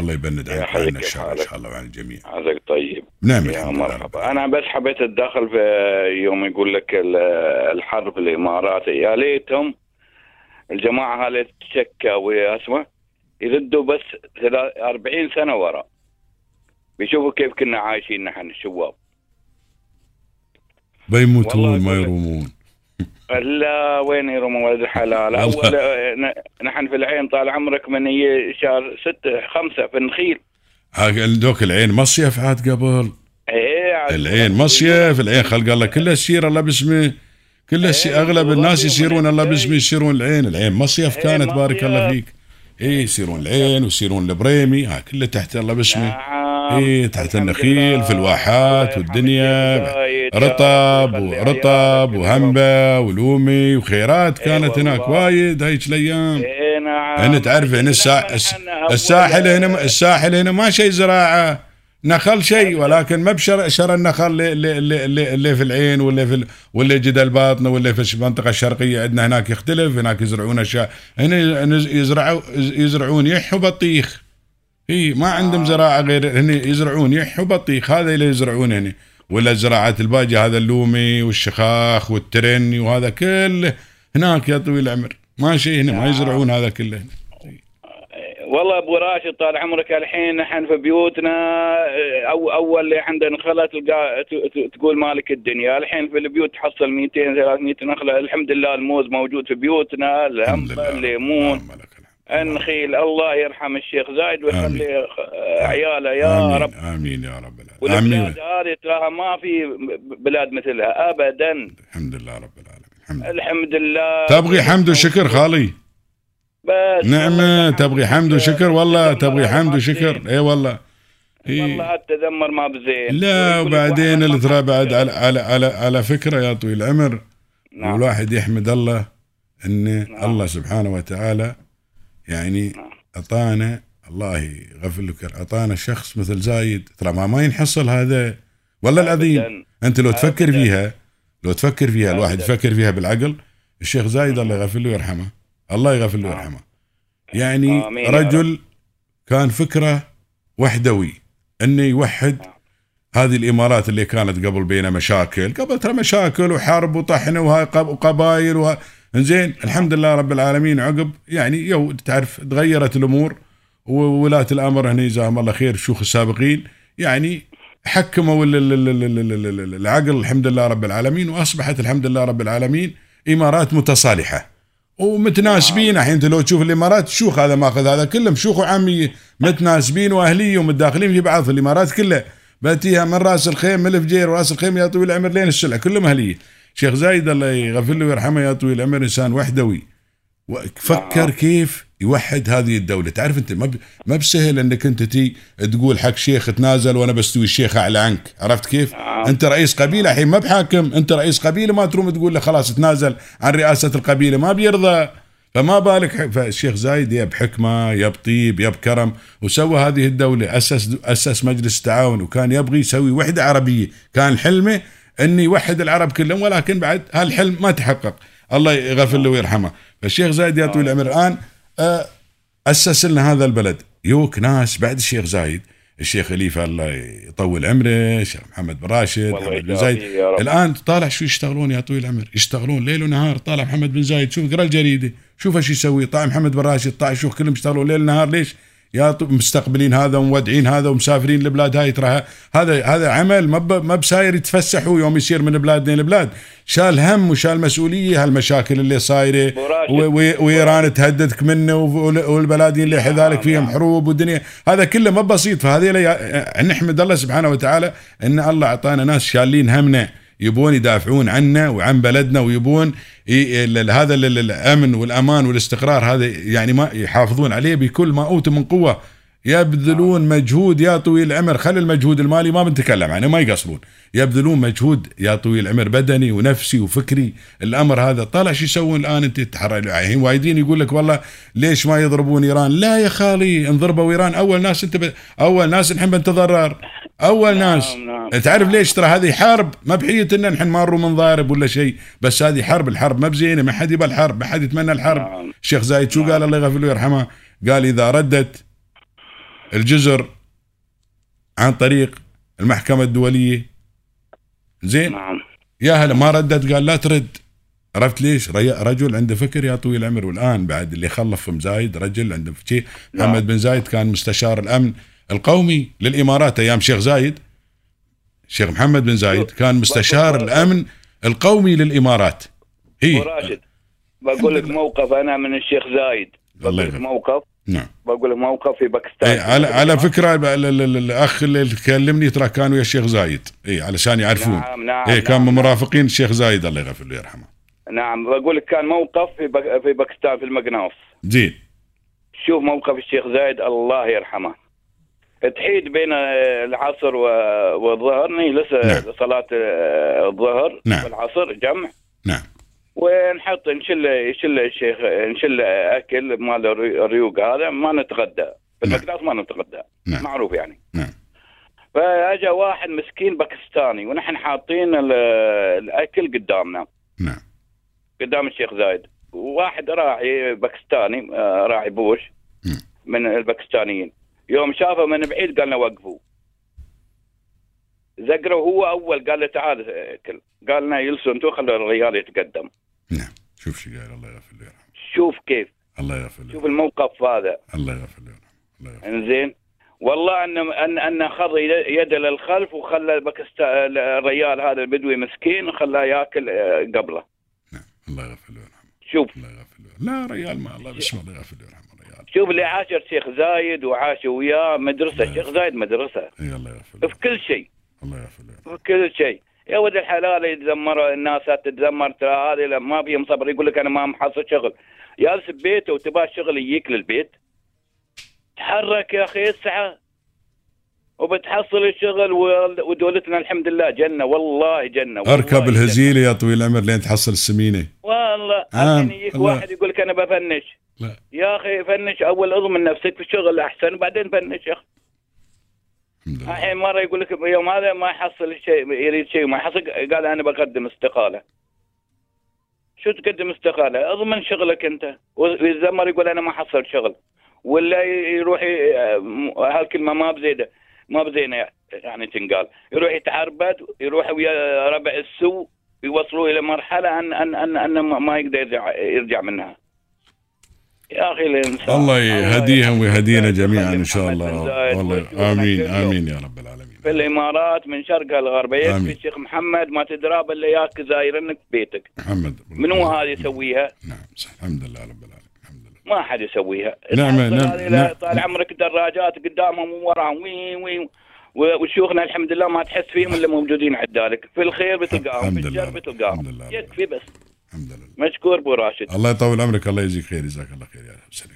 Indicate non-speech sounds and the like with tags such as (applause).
الله يبند عنك يحييك وعنا الشر إن. شاء الله وعن الجميع. عزك طيب. نعم يا مرحبا. أنا بس حبيت اتدخل في يوم يقول لك ال- الحرب في الامارات يا ليتهم الجماعة هذه تشكى واسمه يردوا بس ثلا- 40 سنة ورا. بيشوفوا كيف كنا عايشين نحن الشباب. بيموتون ما. يرومون. لا وين يرموا ولد الحلال؟ (laughs) أول آه، نحن في العين طال عمرك من هي شهر ستة خمسة في النخيل. ها- دوك العين مصيف عاد قبل. إيه العين مصيف العين خلق الله كلها سير الله باسمه كلها سي إيه، أغلب الناس يسيرون الله. باسمه يسيرون العين. العين مصيف إيه، كانت بارك الله. فيك. اي يسيرون العين ويسيرون البريمي ها كله تحت الله باسمه نعم اي تحت النخيل. في الواحات والدنيا. رطب ورطب. وهمبة ولومي وخيرات. إي كانت هناك. وايد هيك الأيام. إيه نعم هنا تعرف هنا الساحل هنا الساحل هنا ما شيء زراعة نخل شيء ولكن ما بشر شر النخل اللي, اللي, اللي, اللي في العين ولا في ال- ولا جدة الباطنه ولا في المنطقة الشرقية. عندنا هناك يختلف هناك يزرعون أشياء. هنا يزرعوا يزرعون يح وبطيخ إي ما عندهم زراعة غير هنا يزرعون. يح وبطيخ هذا اللي يزرعون هنا ولا الزراعات الباقيه هذا اللومي والشخاخ والترني وهذا كله هناك يا طويل العمر. ما شيء هنا ما يزرعون هذا كله. هنا. والله أبو راشد طال عمرك الحين نحن في بيوتنا آه، أو أول اللي عندنا نخله تلقى تقول مالك الدنيا. الحين في البيوت تحصل 200 300 نخلة. الحمد لله الموز موجود في بيوتنا لله. الليمون. النخيل الله يرحم الشيخ زايد ويخلي عياله يا آمين. رب. آمين يا رب العالمين. والبلاد هذه تراها ما في بلاد مثلها ابدا. الحمد لله رب العالمين. الحمد لله. الحمد لله. تبغي حمد وشكر خالي؟ بس. نعمة تبغي حمد وشكر والله تبغي حمد وشكر. اي والله. إيه. والله التذمر ما بزين. لا وبعدين اللي ترى بعد. على على على, على فكرة يا طويل العمر نعم. والواحد يحمد الله إن نعم. الله سبحانه وتعالى يعني. اعطانا الله يغفر لك اعطانا شخص مثل زايد ترى ما ما ينحصل هذا والله العظيم. أنت لو تفكر. فيها لو تفكر فيها الواحد. يفكر فيها بالعقل الشيخ زايد الله يغفر له ويرحمه الله يغفر له. ويرحمه يعني رجل كان فكرة وحدوي إنه يوحد نعم. هذه الإمارات اللي كانت قبل بينها مشاكل قبل ترى مشاكل وحرب وطحن وهاي وقبائل وه... زين الحمد لله رب العالمين عقب يعني يو تعرف تغيرت الأمور وولاة الأمر هنا جزاهم الله خير الشيوخ السابقين يعني حكموا ال- ال- ال- ال- ال- ال- ال- العقل الحمد لله رب العالمين وأصبحت الحمد لله رب العالمين إمارات متصالحة. ومتناسبين الحين أنت لو تشوف الإمارات شوخ هذا ماخذ هذا كلهم شيوخ وعاميه متناسبين وأهلية ومتداخلين في بعض في الإمارات كلها بأتيها من رأس الخيم من الفجير وراس الخيم يا طويل العمر لين السلع كلهم أهلية. شيخ زايد الله يغفر له ويرحمه يا طويل العمر إنسان وحدوي. فكر كيف يوحد هذه الدولة. تعرف أنت ما ما بسهل إنك أنت تي تقول حق شيخ تنازل وأنا بستوي الشيخ أعلى عنك. عرفت كيف؟ نعم. أنت رئيس قبيلة الحين ما بحاكم. أنت رئيس قبيلة ما تروم تقول له خلاص تنازل عن رئاسة القبيلة ما بيرضى. فما بالك. فالشيخ زايد يا بحكمة يا بطيب يا بكرم وسوى هذه الدولة. أسس أسس مجلس التعاون وكان يبغي يسوي وحدة عربية. كان حلمه انه يوحد العرب كلهم ولكن بعد هالحلم ما تحقق. الله يغفر له ويرحمه. فالشيخ زايد يا طويل العمر الآن آه، أسس لنا هذا البلد. يوك ناس بعد الشيخ زايد. الشيخ خليفة الله يطول عمره الشيخ محمد بن راشد محمد بن زايد. الآن طالع شو يشتغلون يا طويل العمر؟ يشتغلون ليل ونهار. طالع محمد بن زايد شوف اقرا الجريدة شوف إيش يسوي. طالع محمد بن راشد طالع شوف كلهم يشتغلون ليل نهار ليش؟ يا مستقبلين هذا ومودعين هذا ومسافرين لبلاد هاي ترى هذا هذا عمل ما ما بساير يتفسحوا يوم يصير من بلاد لين بلاد. شال هم وشال مسؤولية هالمشاكل اللي صايرة. وإيران تهددك منه وال- والبلادين اللي حذالك فيهم. حروب والدنيا هذا كله ما بسيط. فهذه نحمد الله سبحانه وتعالى إن الله أعطانا ناس شالين همنا. يبون يدافعون عنا وعن بلدنا ويبون هذا ال- ال- الأمن والأمان والاستقرار هذا يعني ما يحافظون عليه بكل ما أوتوا من قوة يبذلون مجهود يا طويل العمر. خلي المجهود المالي ما بنتكلم عنه ما يقصرون. يبذلون مجهود يا طويل العمر بدني ونفسي وفكري. الأمر هذا طالع شو يسوون الآن؟ أنت تحرر الحين وايدين يقول لك والله ليش ما يضربون إيران؟ لا يا خالي ان ضربوا إيران. أول ناس أنت ب... أول ناس نحن بنتضرر. أول ناس. نعم. تعرف ليش ترى هذه حرب؟ ما بحية إن نحن ما نروم نضارب ولا شيء بس هذه حرب. الحرب ما بزينة ما حد يبى الحرب ما حد يتمنى الحرب. نعم. الشيخ زايد شو قال؟ الله يغفر له ويرحمه. قال إذا ردت الجزر عن طريق المحكمة الدولية. زين؟ نعم. يا هلا ما ردت؟ قال لا ترد. عرفت ليش؟ رجل عنده فكر يا طويل العمر والآن بعد اللي خلف ام زايد رجل عنده شيء نعم. محمد بن زايد كان مستشار الأمن القومي للإمارات أيام شيخ زايد. شيخ محمد بن زايد كان مستشار الأمن القومي للإمارات. هي. وراشد بقول لك موقف أنا من الشيخ زايد. بقول لك. موقف. نعم. بقول لك موقف في باكستان. اي على على فكرة الأخ اللي كلمني ترى كان ويا الشيخ زايد. اي علشان يعرفون. نعم نعم اي كان نعم, من مرافقين الشيخ زايد الله يغفر له يرحمه نعم بقول لك كان موقف في بك... في باكستان في المقناص زين. شوف موقف الشيخ زايد الله يرحمه. تحيد بين آه، العصر والظهر نجلس آه، نعم. صلاة آه، الظهر نعم. والعصر جمع. نعم. ونحط نشل يشل الشيخ نشل أكل مال الري- الريوق هذا ما نتغدى. في نعم. ما نتغدى. نعم. معروف يعني. نعم. فأجا واحد مسكين باكستاني ونحن حاطين ال- الأكل قدامنا. نعم. قدام الشيخ زايد. واحد راعي باكستاني آه، راعي بوش. مم. من الباكستانيين. يوم شافه من بعيد قال له وقفوا. زقره هو أول قال له تعال أكل. قال لنا يلسوا أنتم خلوا الرجال يتقدم. نعم شوف شو قال الله يغفر له يرحمه شوف كيف الله يغفر له شوف الموقف هذا الله يغفر له يرحمه الله يغفر انزين والله ان ان ان خض يده للخلف وخلى باكستان الرجال هذا البدوي مسكين وخلاه ياكل آه، قبله نعم الله يغفر له يرحمه شوف الله يغفر له لا ريال ما الله بسم الله يغفر له يرحمه ريال شوف اللي عاشر شيخ زايد وعاش وياه مدرسه نعم. شيخ زايد مدرسه اي الله يغفر له في كل شيء الله يغفر له. في كل شيء يا ولد الحلال يتذمر الناس تتذمر ترى هذه ما فيهم صبر يقول لك أنا ما محصل شغل. جالس ببيته وتبغى الشغل يجيك للبيت. تحرك يا أخي اسعى. وبتحصل الشغل ودولتنا الحمد لله جنة والله جنة والله أركب. الهزيلة يا طويل العمر لين تحصل السمينة. والله آه، الحين يجيك الله. واحد يقول لك أنا بفنش. لا. يا أخي فنش أول أضمن نفسك في الشغل أحسن وبعدين فنش يا أخي. الحين مرة يقول لك يوم هذا ما يحصل شيء يريد شيء ما يحصل قال أنا بقدم استقالة. شو تقدم استقالة؟ أضمن شغلك أنت. ويتذمر يقول أنا ما حصلت شغل. ولا يروح هالكلمة ما بزيدة. ما بزينة يعني تنقال. يروح يتعربد يروح ويا ربع السوء يوصلوا إلى مرحلة ان ان ان, أن ما- يقدر يرجع منها. يا أخي الانسان الله يهديهم ويهدينا جميعا إن شاء الله والله آمين. آمين يا رب العالمين في الإمارات من شرقها لغربها. يكفي الشيخ محمد ما تدرى إلا ياك زايرنك بيتك محمد منو هذا يسويها؟ نعم صح الحمد لله رب العالمين ما حد يسويها نعم، نعم، هذه نعم. طال عمرك دراجات قدامهم ووراهم وين وين وشيوخنا الحمد لله ما تحس فيهم إلا موجودين عندك في الخير بتلقاهم في. الشر بتلقاهم. يكفي بس الحمد لله. مشكور ابو راشد الله يطول عمرك الله يجزيك خير جزاك الله خير يا سليم.